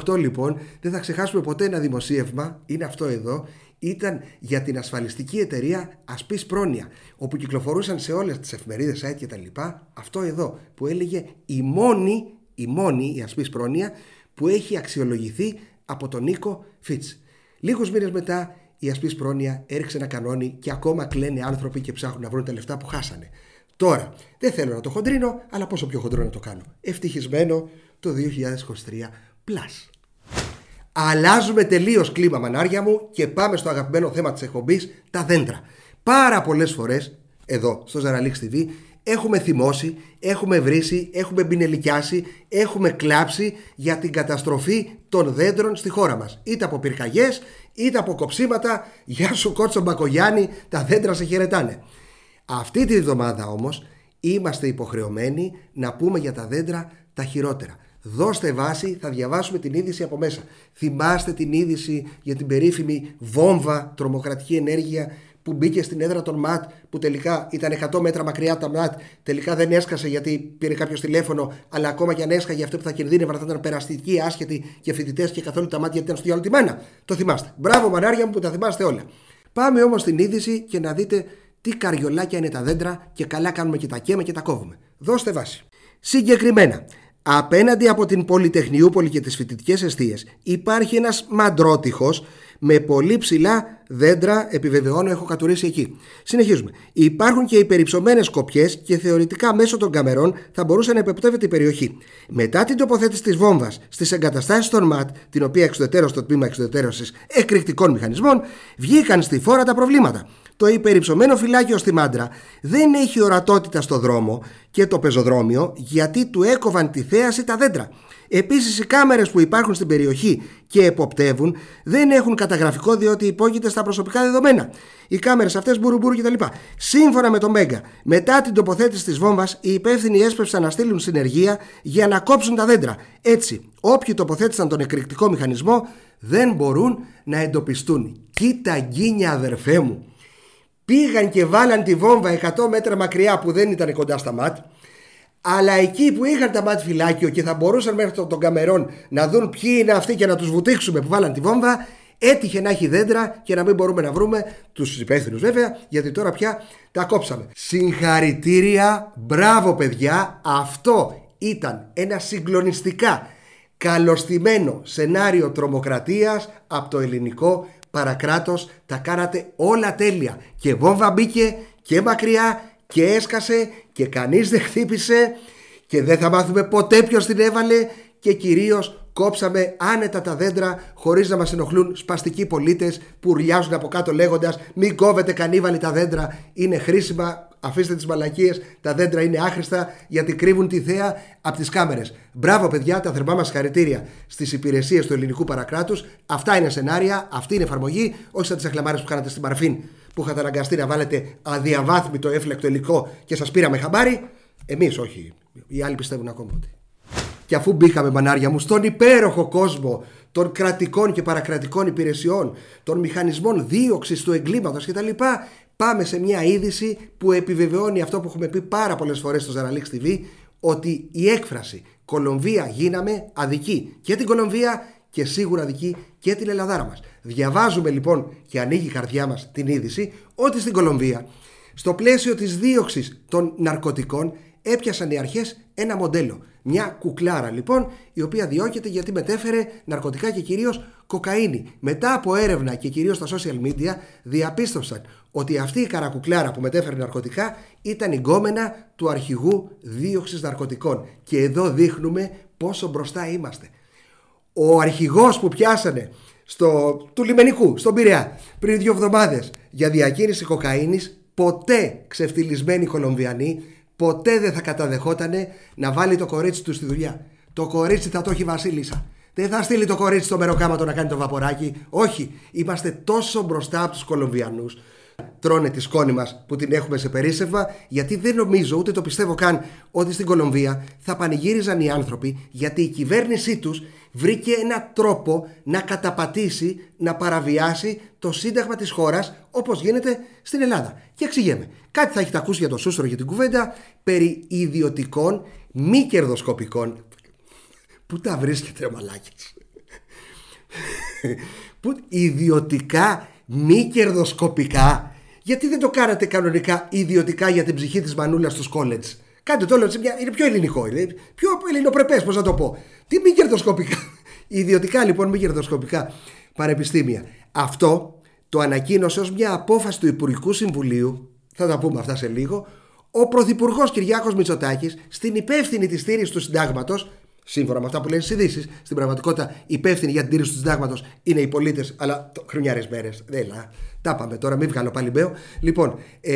A: 2008 λοιπόν, δεν θα ξεχάσουμε ποτέ ένα δημοσίευμα, είναι αυτό εδώ, ήταν για την ασφαλιστική εταιρεία Ασπής Πρόνοια, όπου κυκλοφορούσαν σε όλες τις εφημερίδες, site και τα λοιπά, αυτό εδώ που έλεγε η μόνη, η μόνη η Ασπής Πρόνοια που έχει αξιολογηθεί από τον Νίκο Φίτς. Λίγους μήνες μετά η Ασπής Πρόνοια έριξε ένα κανόνι και ακόμα κλαίνε άνθρωποι και ψάχνουν να βρουν τα λεφτά που χάσανε. Τώρα, δεν θέλω να το χοντρίνω, αλλά πόσο πιο χοντρό να το κάνω. Ευτυχισμένο το 2023 Plus. Αλλάζουμε τελείως κλίμα, μανάρια μου, και πάμε στο αγαπημένο θέμα της εκπομπής, τα δέντρα. Πάρα πολλές φορές, εδώ στο Ζαραλίξ TV, έχουμε θυμώσει, έχουμε βρήσει, έχουμε μπινελικιάσει, έχουμε κλάψει για την καταστροφή των δέντρων στη χώρα μας. Είτε από πυρκαγιές, είτε από κοψίματα. Γεια σου, Κότσο Μπακογιάννη, τα δέντρα σε χαιρετάνε. Αυτή τη βδομάδα όμως είμαστε υποχρεωμένοι να πούμε για τα δέντρα τα χειρότερα. Δώστε βάση, θα διαβάσουμε την είδηση από μέσα. Θυμάστε την είδηση για την περίφημη βόμβα τρομοκρατική ενέργεια που μπήκε στην έδρα των ΜΑΤ, που τελικά ήταν 100 μέτρα μακριά τα ΜΑΤ, τελικά δεν έσκασε γιατί πήρε κάποιος τηλέφωνο, αλλά ακόμα και αν έσκαγε αυτό που θα κινδύνευαν θα ήταν περαστικοί, άσχετοι και φοιτητές και καθόλου τα μάτια ήταν στο διάλογο τη μάνα. Το θυμάστε. Μπράβο, μανάρια μου που τα θυμάστε όλα. Πάμε όμως στην είδηση και να δείτε τι καριολάκια είναι τα δέντρα και καλά κάνουμε και τα καίμε και τα κόβουμε. Δώστε βάση. Συγκεκριμένα, απέναντι από την Πολυτεχνιούπολη και τις φοιτητικές αιστείες υπάρχει ένας μαντρότυχος με πολύ ψηλά δέντρα, επιβεβαιώνω, έχω κατουρίσει εκεί. Συνεχίζουμε. Υπάρχουν και οι περιψωμένε κοπιέ και θεωρητικά μέσω των καμερών θα μπορούσε να επεπτεύεται η περιοχή. Μετά την τοποθέτηση της βόμβας στις εγκαταστάσεις των ΜΑΤ, την οποία εξουδετερώς στο τμήμα εξουδετερώσης εκρηκτικών μηχανισμών, βγήκαν στη φόρα τα προβλήματα. Το υπερυψωμένο φυλάκιο στη Μάντρα δεν έχει ορατότητα στο δρόμο και το πεζοδρόμιο γιατί του έκοβαν τη θέαση τα δέντρα. Επίσης, οι κάμερες που υπάρχουν στην περιοχή και εποπτεύουν δεν έχουν καταγραφικό διότι υπόκειται στα προσωπικά δεδομένα. Οι κάμερες αυτές μπουρουμπουρου κτλ. Σύμφωνα με το Μέγκα, μετά την τοποθέτηση της βόμβας, οι υπεύθυνοι έσπευσαν να στείλουν συνεργεία για να κόψουν τα δέντρα. Έτσι, όποιοι τοποθέτησαν τον εκρηκτικό μηχανισμό δεν μπορούν να εντοπιστούν. Κοίτα γκίνια αδερφέ μου. Πήγαν και βάλαν τη βόμβα 100 μέτρα μακριά που δεν ήταν κοντά στα ΜΑΤ αλλά εκεί που είχαν τα μάτια φυλάκιο και θα μπορούσαν μέχρι των καμερών να δουν ποιοι είναι αυτοί και να τους βουτήξουμε που βάλαν τη βόμβα, έτυχε να έχει δέντρα και να μην μπορούμε να βρούμε τους υπεύθυνους βέβαια, γιατί τώρα πια τα κόψαμε. Συγχαρητήρια, μπράβο παιδιά, αυτό ήταν ένα συγκλονιστικά καλωστημένο σενάριο τρομοκρατίας από το ελληνικό παρακράτος. Τα κάνατε όλα τέλεια και βόμβα μπήκε και μακριά και έσκασε και κανείς δεν χτύπησε και δεν θα μάθουμε ποτέ ποιος την έβαλε και κυρίως κόψαμε άνετα τα δέντρα χωρίς να μας ενοχλούν σπαστικοί πολίτες που ουρλιάζουν από κάτω λέγοντας μην κόβετε κανίβαλοι τα δέντρα είναι χρήσιμα αφήστε τις μαλακίες τα δέντρα είναι άχρηστα γιατί κρύβουν τη θέα από τις κάμερες μπράβο παιδιά τα θερμά μας χαρητήρια στις υπηρεσίες του ελληνικού παρακράτους. Αυτά είναι σενάρια, αυτή είναι εφαρμογή όχι σαν τις αχλαμάρες που κάνατε στην Παρφίν που είχατε αναγκαστεί να βάλετε αδιαβάθμιτο έφλεκτο υλικό και σας πήραμε χαμπάρι. Εμείς όχι. Οι άλλοι πιστεύουν ακόμα ότι. Και αφού μπήκαμε, μανάρια μου, στον υπέροχο κόσμο των κρατικών και παρακρατικών υπηρεσιών, των μηχανισμών δίωξης του εγκλήματος κτλ., πάμε σε μια είδηση που επιβεβαιώνει αυτό που έχουμε πει πάρα πολλές φορές στο Ζαραλίξ TV, ότι η έκφραση Κολομβία γίναμε αδική και την Κολομβία και σίγουρα αδική και την Ελλαδάρα μας. Διαβάζουμε λοιπόν και ανοίγει η καρδιά μας την είδηση ότι στην Κολομβία στο πλαίσιο της δίωξης των ναρκωτικών έπιασαν οι αρχές ένα μοντέλο. Μια κουκλάρα λοιπόν, η οποία διώκεται γιατί μετέφερε ναρκωτικά και κυρίως κοκαίνη. Μετά από έρευνα και κυρίως στα social media, διαπίστωσαν ότι αυτή η καρακουκλάρα που μετέφερε ναρκωτικά ήταν η γκόμενα του αρχηγού δίωξης ναρκωτικών. Και εδώ δείχνουμε πόσο μπροστά είμαστε. Ο αρχηγός που πιάσανε στο, του λιμενικού, στον Πειραιά, πριν δύο εβδομάδες για διακίνηση κοκαίνης, ποτέ ξεφτυλισμένοι Κολομβιανοί, ποτέ δεν θα καταδεχότανε να βάλει το κορίτσι του στη δουλειά. Το κορίτσι θα το έχει βασίλισσα. Δεν θα στείλει το κορίτσι στο μεροκάματο να κάνει το βαποράκι. Όχι. Είμαστε τόσο μπροστά από τους Κολομβιανούς. Τρώνε τη σκόνη μας που την έχουμε σε περίσσευμα, γιατί δεν νομίζω, ούτε το πιστεύω καν, ότι στην Κολομβία θα πανηγύριζαν οι άνθρωποι, γιατί η κυβέρνησή τους βρήκε ένα τρόπο να καταπατήσει, να παραβιάσει το σύνταγμα της χώρας όπως γίνεται στην Ελλάδα. Και εξηγέμε. Κάτι θα έχετε ακούσει για το Σούστρο για την κουβέντα περί ιδιωτικών μη κερδοσκοπικών. Πού τα βρίσκεται ο μαλάκης. Που ιδιωτικά μη κερδοσκοπικά. Γιατί δεν το κάνατε κανονικά ιδιωτικά για την ψυχή της μανούλας στους college. Κάντε το όλο είναι πιο ελληνικό, είναι πιο ελληνοπρεπές, πώς να το πω. Τι μη κερδοσκοπικά. Ιδιωτικά λοιπόν μη κερδοσκοπικά πανεπιστήμια. Αυτό το ανακοίνωσε ως μια απόφαση του Υπουργικού Συμβουλίου, θα τα πούμε αυτά σε λίγο, ο Πρωθυπουργός Κυριάκος Μητσοτάκης στην υπεύθυνη της στήριξη του συντάγματος, σύμφωνα με αυτά που λένε στις ειδήσεις, στην πραγματικότητα υπεύθυνη για την στήριξη του συντάγματος είναι οι πολίτες, αλλά χρονιάρες μέρες. Δεν τα πάμε τώρα, μην βγάλω πάλι μπέο. Λοιπόν, ε,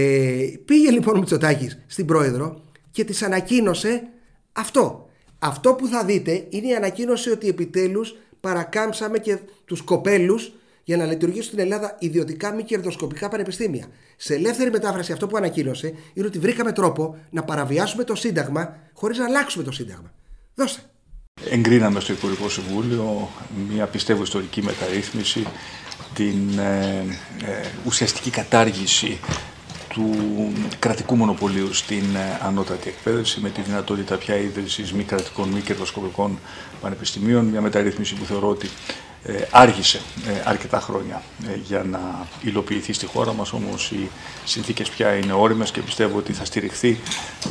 A: πήγε λοιπόν ο Μητσοτάκης στην πρόεδρο και της ανακοίνωσε αυτό. Αυτό που θα δείτε είναι η ανακοίνωση ότι επιτέλους παρακάμψαμε και τους κοπέλους για να λειτουργήσουν στην Ελλάδα ιδιωτικά μη κερδοσκοπικά πανεπιστήμια. Σε ελεύθερη μετάφραση, αυτό που ανακοίνωσε είναι ότι βρήκαμε τρόπο να παραβιάσουμε το Σύνταγμα χωρίς να αλλάξουμε το Σύνταγμα. Δώσε.
G: Εγκρίναμε στο Υπουργικό Συμβούλιο μια πιστεύω ιστορική μεταρρύθμιση, την ε, ε, ουσιαστική κατάργηση του κρατικού μονοπωλίου στην ε, ανώτατη εκπαίδευση με τη δυνατότητα πια ίδρυσης μη κρατικών, μη κερδοσκοπικών πανεπιστημίων. Μια μεταρρύθμιση που θεωρώ ότι ε, άργησε ε, αρκετά χρόνια για να υλοποιηθεί στη χώρα μας, όμως οι συνθήκες πια είναι όριμες και πιστεύω ότι θα στηριχθεί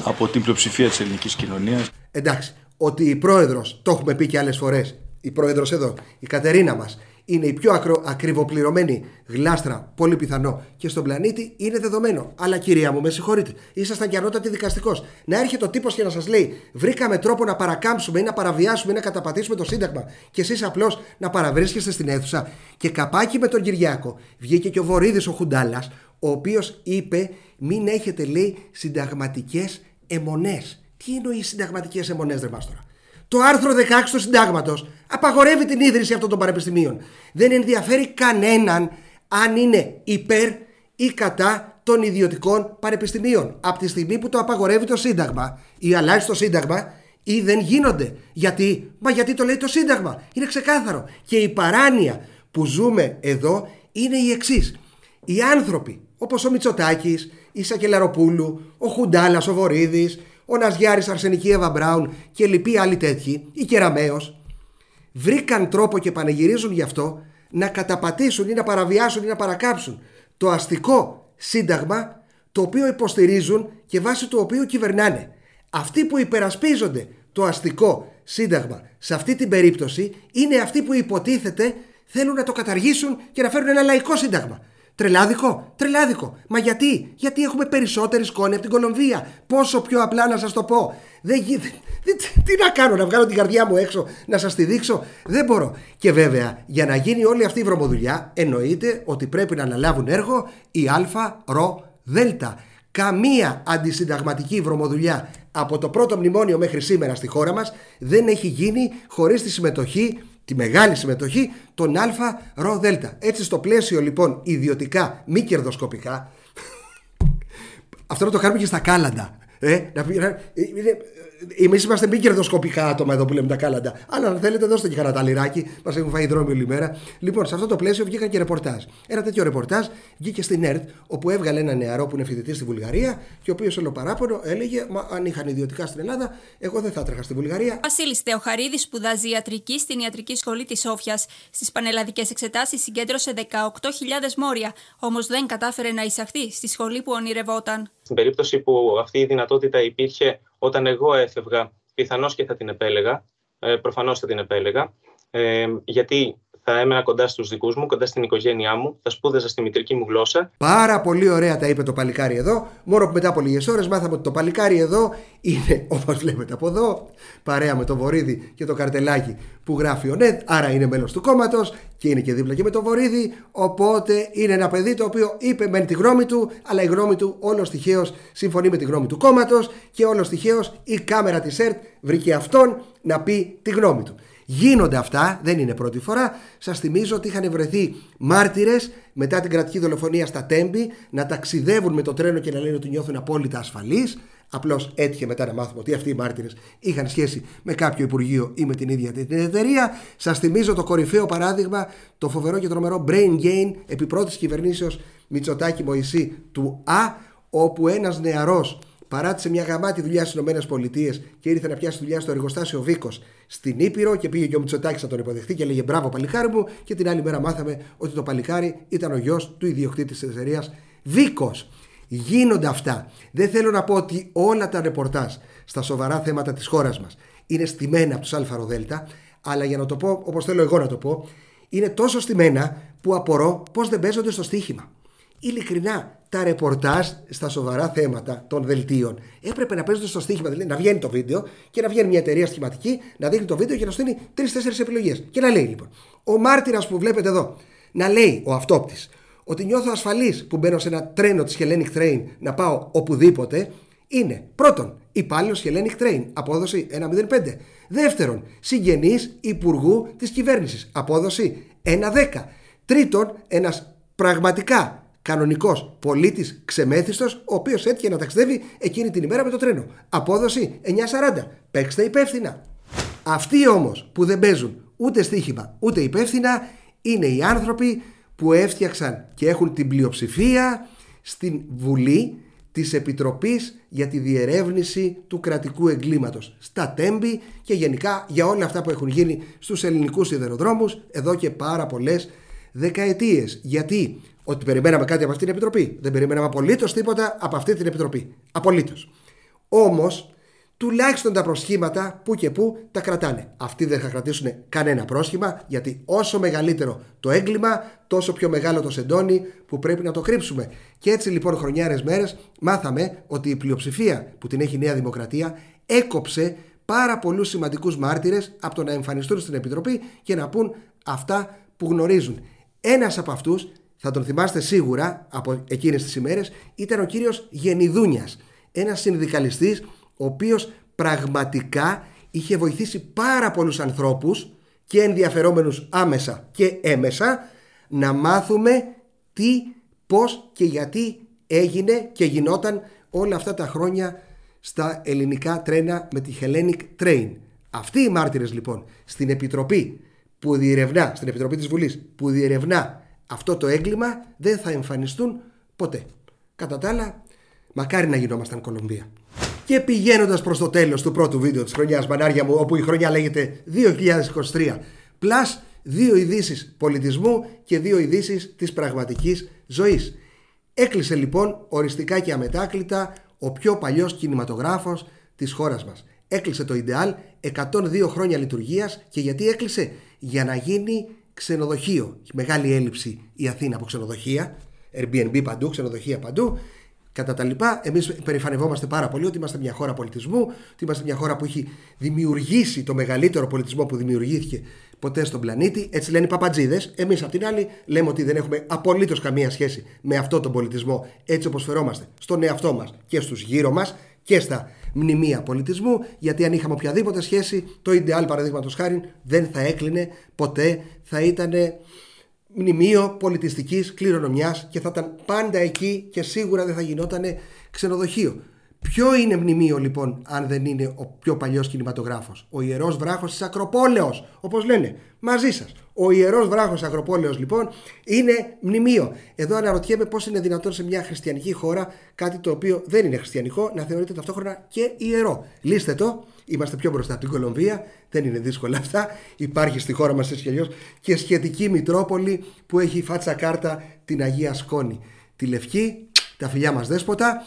G: από την πλειοψηφία της ελληνικής κοινωνίας.
A: Εντάξει, ότι η πρόεδρος, το έχουμε πει και άλλες φορές, η πρόεδρος εδώ, η Κατερίνα μας, είναι η πιο ακρο, ακριβοπληρωμένη γλάστρα, πολύ πιθανό, και στον πλανήτη είναι δεδομένο. Αλλά κυρία μου, με συγχωρείτε, ήσασταν και ανώτατη δικαστικός. Να έρχεται ο τύπος και να σας λέει: Βρήκαμε τρόπο να παρακάμψουμε ή να παραβιάσουμε ή να καταπατήσουμε το Σύνταγμα, και εσείς απλώς να παραβρίσκεστε στην αίθουσα. Και καπάκι με τον Κυριάκο βγήκε και ο Βορύδης ο Χουντάλας, ο οποίος είπε: Μην έχετε, λέει, συνταγματικές αιμονές. Τι εννοεί συνταγματικές αιμονές, δεν τώρα. Το άρθρο 16 του συντάγματος απαγορεύει την ίδρυση αυτών των πανεπιστημίων. Δεν ενδιαφέρει κανέναν αν είναι υπέρ ή κατά των ιδιωτικών πανεπιστημίων. Από τη στιγμή που το απαγορεύει το Σύνταγμα ή αλλάζει το Σύνταγμα ή δεν γίνονται. Γιατί, μα γιατί το λέει το Σύνταγμα; Είναι ξεκάθαρο. Και η παράνοια που ζούμε εδώ είναι η εξής. Οι άνθρωποι όπως ο Μητσοτάκης, η Σακελαροπούλου, ο Χουντάλας, ο Βορύδης, ο Ναζιάρης Αρσενική Εύα Μπράουν και λοιποί άλλοι τέτοιοι, ή Κεραμαίο, βρήκαν τρόπο και πανηγυρίζουν γι' αυτό να καταπατήσουν ή να παραβιάσουν ή να παρακάψουν το αστικό σύνταγμα το οποίο υποστηρίζουν και βάσει του οποίου κυβερνάνε. Αυτοί που υπερασπίζονται το αστικό σύνταγμα σε αυτή την περίπτωση είναι αυτοί που υποτίθεται θέλουν να το καταργήσουν και να φέρουν ένα λαϊκό σύνταγμα. Τρελάδικο, τρελάδικο. Μα γιατί, γιατί έχουμε περισσότερη σκόνη από την Κολομβία. Πόσο πιο απλά να σας το πω. Δεν, τι να κάνω, να βγάλω την καρδιά μου έξω, να σας τη δείξω. Δεν μπορώ. Και βέβαια, για να γίνει όλη αυτή η βρωμοδουλειά, εννοείται ότι πρέπει να αναλάβουν έργο η Α, Ρο, Δέλτα. Καμία αντισυνταγματική βρωμοδουλειά από το πρώτο μνημόνιο μέχρι σήμερα στη χώρα μας δεν έχει γίνει χωρίς τη συμμετοχή τη μεγάλη συμμετοχή των Α ρο δέλτα. Έτσι στο πλαίσιο λοιπόν ιδιωτικά μη κερδοσκοπικά αυτό να το κάνουμε και στα κάλαντα. Ε, να, Εμείς είμαστε μη κερδοσκοπικά άτομα εδώ που λέμε τα κάλαντα. Αλλά αν θέλετε, δώστε και κανένα ταλιράκι. Μας έχουν φάει δρόμοι όλη μέρα. Λοιπόν, σε αυτό το πλαίσιο βγήκαν και ρεπορτάζ. Ένα τέτοιο ρεπορτάζ βγήκε στην ΕΡΤ, όπου έβγαλε ένα νεαρό που είναι φοιτητής στη Βουλγαρία και ο οποίος όλο παράπονο έλεγε Μα αν είχαν ιδιωτικά στην Ελλάδα, εγώ δεν θα έτρεχα στη Βουλγαρία.
H: Βασίλης Θεοχαρίδης σπουδάζει ιατρική στην ιατρική σχολή της Σόφιας. Στις πανελλαδικές εξετάσεις συγκέντρωσε 18.000 μόρια, όμως δεν κατάφερε να εισαχθεί στη σχολή που ονειρευόταν.
I: Στην περίπτωση που αυτή η δυνατότητα υπήρχε όταν εγώ έφευγα πιθανώς και θα την επέλεγα. Ε, προφανώς θα την επέλεγα. Ε, γιατί θα έμενα κοντά στους δικούς μου, κοντά στην οικογένειά μου, θα σπούδαζα στη μητρική μου γλώσσα.
A: Πάρα πολύ ωραία τα είπε το παλικάρι εδώ. Μόνο που μετά από λίγες ώρες μάθαμε ότι το παλικάρι εδώ είναι, όπως βλέπετε από εδώ, παρέα με το Βορύδι και το καρτελάκι που γράφει ο ΝΕΔ, άρα είναι μέλος του κόμματος και είναι και δίπλα και με το Βορύδι. Οπότε είναι ένα παιδί το οποίο είπε μεν τη γνώμη του, αλλά η γνώμη του όλος τυχαίως συμφωνεί με τη γνώμη του κόμματος και όλος τυχαίως η κάμερα της ΕΡΤ βρήκε αυτόν να πει τη γνώμη του. Γίνονται αυτά, δεν είναι πρώτη φορά. Σας θυμίζω ότι είχαν βρεθεί μάρτυρες μετά την κρατική δολοφονία στα Τέμπη να ταξιδεύουν με το τρένο και να λένε ότι νιώθουν απόλυτα ασφαλείς. Απλώς έτυχε μετά να μάθουμε ότι αυτοί οι μάρτυρες είχαν σχέση με κάποιο Υπουργείο ή με την ίδια την εταιρεία. Σας θυμίζω το κορυφαίο παράδειγμα, το φοβερό και τρομερό brain gain επί πρώτης κυβερνήσεως Μητσοτάκη Μωησή του Α, όπου ένας νεαρός παράτησε μια γαμάτη δουλειά στις ΗΠΑ και ήρθε να πιάσει δουλειά στο εργοστάσιο Βίκος στην Ήπειρο και πήγε και ο Μητσοτάκης να τον υποδεχτεί και λέγε Μπράβο, παλικάρι μου. Και την άλλη μέρα μάθαμε ότι το παλικάρι ήταν ο γιος του ιδιοκτήτης της εταιρείας Βίκος. Γίνονται αυτά. Δεν θέλω να πω ότι όλα τα ρεπορτάζ στα σοβαρά θέματα της χώρας μας είναι στημένα από τους ΑΡΔ, αλλά για να το πω όπως θέλω εγώ να το πω, είναι τόσο στημένα που απορώ πώς δεν παίζονται στο στοίχημα. Ειλικρινά, τα ρεπορτάζ στα σοβαρά θέματα των δελτίων έπρεπε να παίζονται στο στοίχημα. Δηλαδή να βγαίνει το βίντεο και να βγαίνει μια εταιρεία σχηματική, να δείχνει το βίντεο και να στείλει τρει-τέσσερι επιλογές. Και να λέει λοιπόν, ο μάρτυρας που βλέπετε εδώ, να λέει ο αυτόπτης ότι νιώθω ασφαλής που μπαίνω σε ένα τρένο της Hellenic Train να πάω οπουδήποτε, είναι πρώτον υπάλληλος Hellenic Train, απόδοση 1,05. Δεύτερον, συγγενής υπουργού της κυβέρνησης, απόδοση 1,10. Τρίτον, ένας πραγματικά κανονικός πολίτης ξεμέθιστο, ο οποίος έτυχε να ταξιδεύει εκείνη την ημέρα με το τρένο. Απόδοση 9,40. Παίξτε υπεύθυνα. Αυτοί όμως που δεν παίζουν ούτε στοίχημα ούτε υπεύθυνα είναι οι άνθρωποι που έφτιαξαν και έχουν την πλειοψηφία στην Βουλή της Επιτροπής για τη διερεύνηση του κρατικού εγκλήματος στα Τέμπη και γενικά για όλα αυτά που έχουν γίνει στους ελληνικούς σιδεροδρόμους εδώ και πάρα πολλές δεκαετίες. Γιατί ότι περιμέναμε κάτι από αυτή την επιτροπή. Δεν περιμέναμε απολύτως τίποτα από αυτή την επιτροπή. Απολύτως. Όμως, τουλάχιστον τα προσχήματα που και που τα κρατάνε. Αυτοί δεν θα κρατήσουν κανένα πρόσχημα, γιατί όσο μεγαλύτερο το έγκλημα, τόσο πιο μεγάλο το σεντόνι που πρέπει να το κρύψουμε. Και έτσι λοιπόν, χρονιάρες μέρες, μάθαμε ότι η πλειοψηφία που την έχει η Νέα Δημοκρατία έκοψε πάρα πολλούς σημαντικούς μάρτυρες από το να εμφανιστούν στην Επιτροπή και να πούν αυτά που γνωρίζουν. Ένας από αυτούς θα τον θυμάστε σίγουρα από εκείνες τις ημέρες, ήταν ο κύριος Γενιδούνιας, ένας συνδικαλιστής ο οποίος πραγματικά είχε βοηθήσει πάρα πολλούς ανθρώπους και ενδιαφερόμενους άμεσα και έμεσα να μάθουμε τι, πώς και γιατί έγινε και γινόταν όλα αυτά τα χρόνια στα ελληνικά τρένα με τη Hellenic Train. Αυτοί οι μάρτυρες λοιπόν στην Επιτροπή που διερευνά, στην Επιτροπή της Βουλής που διερευνά αυτό το έγκλημα δεν θα εμφανιστούν ποτέ. Κατά τα άλλα, μακάρι να γινόμασταν Κολομβία. Και πηγαίνοντας προς το τέλος του πρώτου βίντεο της χρονιάς, Μανάρια μου, όπου η χρονιά λέγεται 2023, πλάς δύο ειδήσεις πολιτισμού και δύο ειδήσεις της πραγματικής ζωής. Έκλεισε λοιπόν οριστικά και αμετάκλητα ο πιο παλιός κινηματογράφος της χώρας μας. Έκλεισε το Ιντεάλ 102 χρόνια λειτουργίας και γιατί έκλεισε; Για να γίνει ξενοδοχείο. Μεγάλη έλλειψη η Αθήνα από ξενοδοχεία. Airbnb παντού, ξενοδοχεία παντού. Κατά τα λοιπά, εμείς περηφανευόμαστε πάρα πολύ ότι είμαστε μια χώρα πολιτισμού, ότι είμαστε μια χώρα που έχει δημιουργήσει το μεγαλύτερο πολιτισμό που δημιουργήθηκε ποτέ στον πλανήτη. Έτσι λένε οι παπατζίδες. Εμείς, απ' την άλλη, λέμε ότι δεν έχουμε απολύτως καμία σχέση με αυτόν τον πολιτισμό έτσι όπως φερόμαστε στον εαυτό μας και στους γύρω μας και στα μνημεία πολιτισμού, γιατί αν είχαμε οποιαδήποτε σχέση, το Ιντεάλ παραδείγματος χάρη δεν θα έκλεινε ποτέ, θα ήταν μνημείο πολιτιστικής κληρονομιάς και θα ήταν πάντα εκεί και σίγουρα δεν θα γινόταν ξενοδοχείο. Ποιο είναι μνημείο λοιπόν, αν δεν είναι ο πιο παλιός κινηματογράφος, Ο ιερός βράχος της Ακροπόλεως, όπως λένε, μαζί σας. Ο ιερός βράχος Ακροπόλεω λοιπόν είναι μνημείο. Εδώ αναρωτιέμαι πώς είναι δυνατόν σε μια χριστιανική χώρα κάτι το οποίο δεν είναι χριστιανικό να θεωρείται ταυτόχρονα και ιερό. Λύστε το. Είμαστε πιο μπροστά από την Κολομβία. Δεν είναι δύσκολα αυτά. Υπάρχει στη χώρα μας έτσι κι αλλιώς και σχετική Μητρόπολη που έχει φάτσα κάρτα την Αγία Σκόνη. Τη Λευκή, τα φιλιά μας δέσποτα.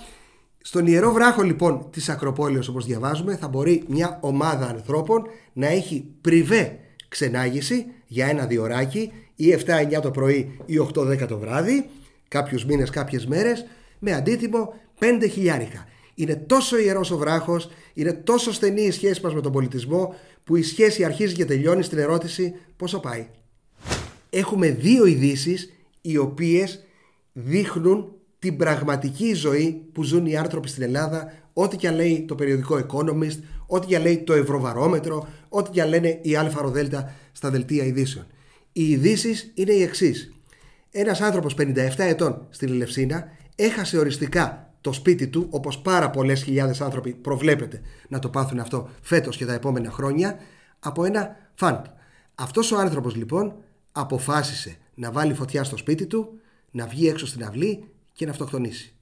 A: Στον Ιερό Βράχο λοιπόν της Ακροπόλεως όπως διαβάζουμε θα μπορεί μια ομάδα ανθρώπων να έχει πριβέ ξενάγηση για ένα διωράκι ή 7-9 το πρωί ή 8-10 το βράδυ κάποιους μήνες, κάποιες μέρες με αντίτιμο 5 χιλιάρικα. Είναι τόσο ιερός ο βράχος, είναι τόσο στενή η σχέση μας με τον πολιτισμό που η σχέση αρχίζει και τελειώνει στην ερώτηση πόσο πάει. Έχουμε δύο ειδήσει οι οποίες δείχνουν την πραγματική ζωή που ζουν οι άνθρωποι στην Ελλάδα, ό,τι και αν λέει το περιοδικό Economist, ό,τι και αν λέει το Ευρωβαρόμετρο, ό,τι και αν λένε οι ΑΡΔ στα δελτία ειδήσεων. Οι ειδήσεις είναι οι εξής. Ένας άνθρωπος 57 ετών στην Ελευσίνα έχασε οριστικά το σπίτι του, όπως πάρα πολλές χιλιάδες άνθρωποι προβλέπεται να το πάθουν αυτό φέτος και τα επόμενα χρόνια, από ένα φαντ. Αυτός ο άνθρωπος λοιπόν αποφάσισε να βάλει φωτιά στο σπίτι του, να βγει έξω στην αυλή και να αυτοκτονήσει.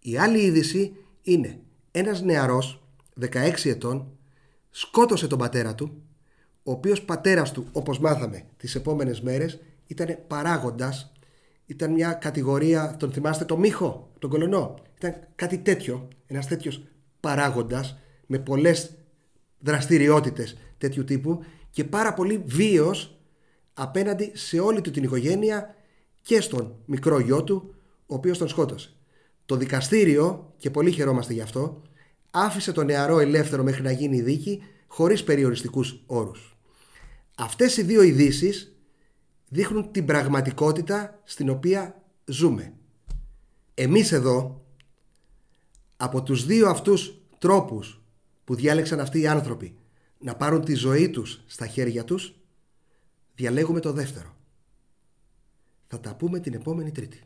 A: Η άλλη είδηση είναι ένας νεαρός 16 ετών σκότωσε τον πατέρα του ο οποίος πατέρας του όπως μάθαμε τις επόμενες μέρες ήταν παράγοντας ήταν μια κατηγορία, τον θυμάστε το Μίχο, τον Κολονό ήταν κάτι τέτοιο, ένας τέτοιος παράγοντας με πολλές δραστηριότητες τέτοιου τύπου και πάρα πολύ βίος απέναντι σε όλη του την οικογένεια και στον μικρό γιο του ο οποίος τον σκότωσε. Το δικαστήριο, και πολύ χαιρόμαστε γι' αυτό, άφησε τον νεαρό ελεύθερο μέχρι να γίνει η δίκη χωρίς περιοριστικούς όρους. Αυτές οι δύο ειδήσεις δείχνουν την πραγματικότητα στην οποία ζούμε. Εμείς εδώ, από τους δύο αυτούς τρόπους που διάλεξαν αυτοί οι άνθρωποι να πάρουν τη ζωή τους στα χέρια τους, διαλέγουμε το δεύτερο. Θα τα πούμε την επόμενη Τρίτη.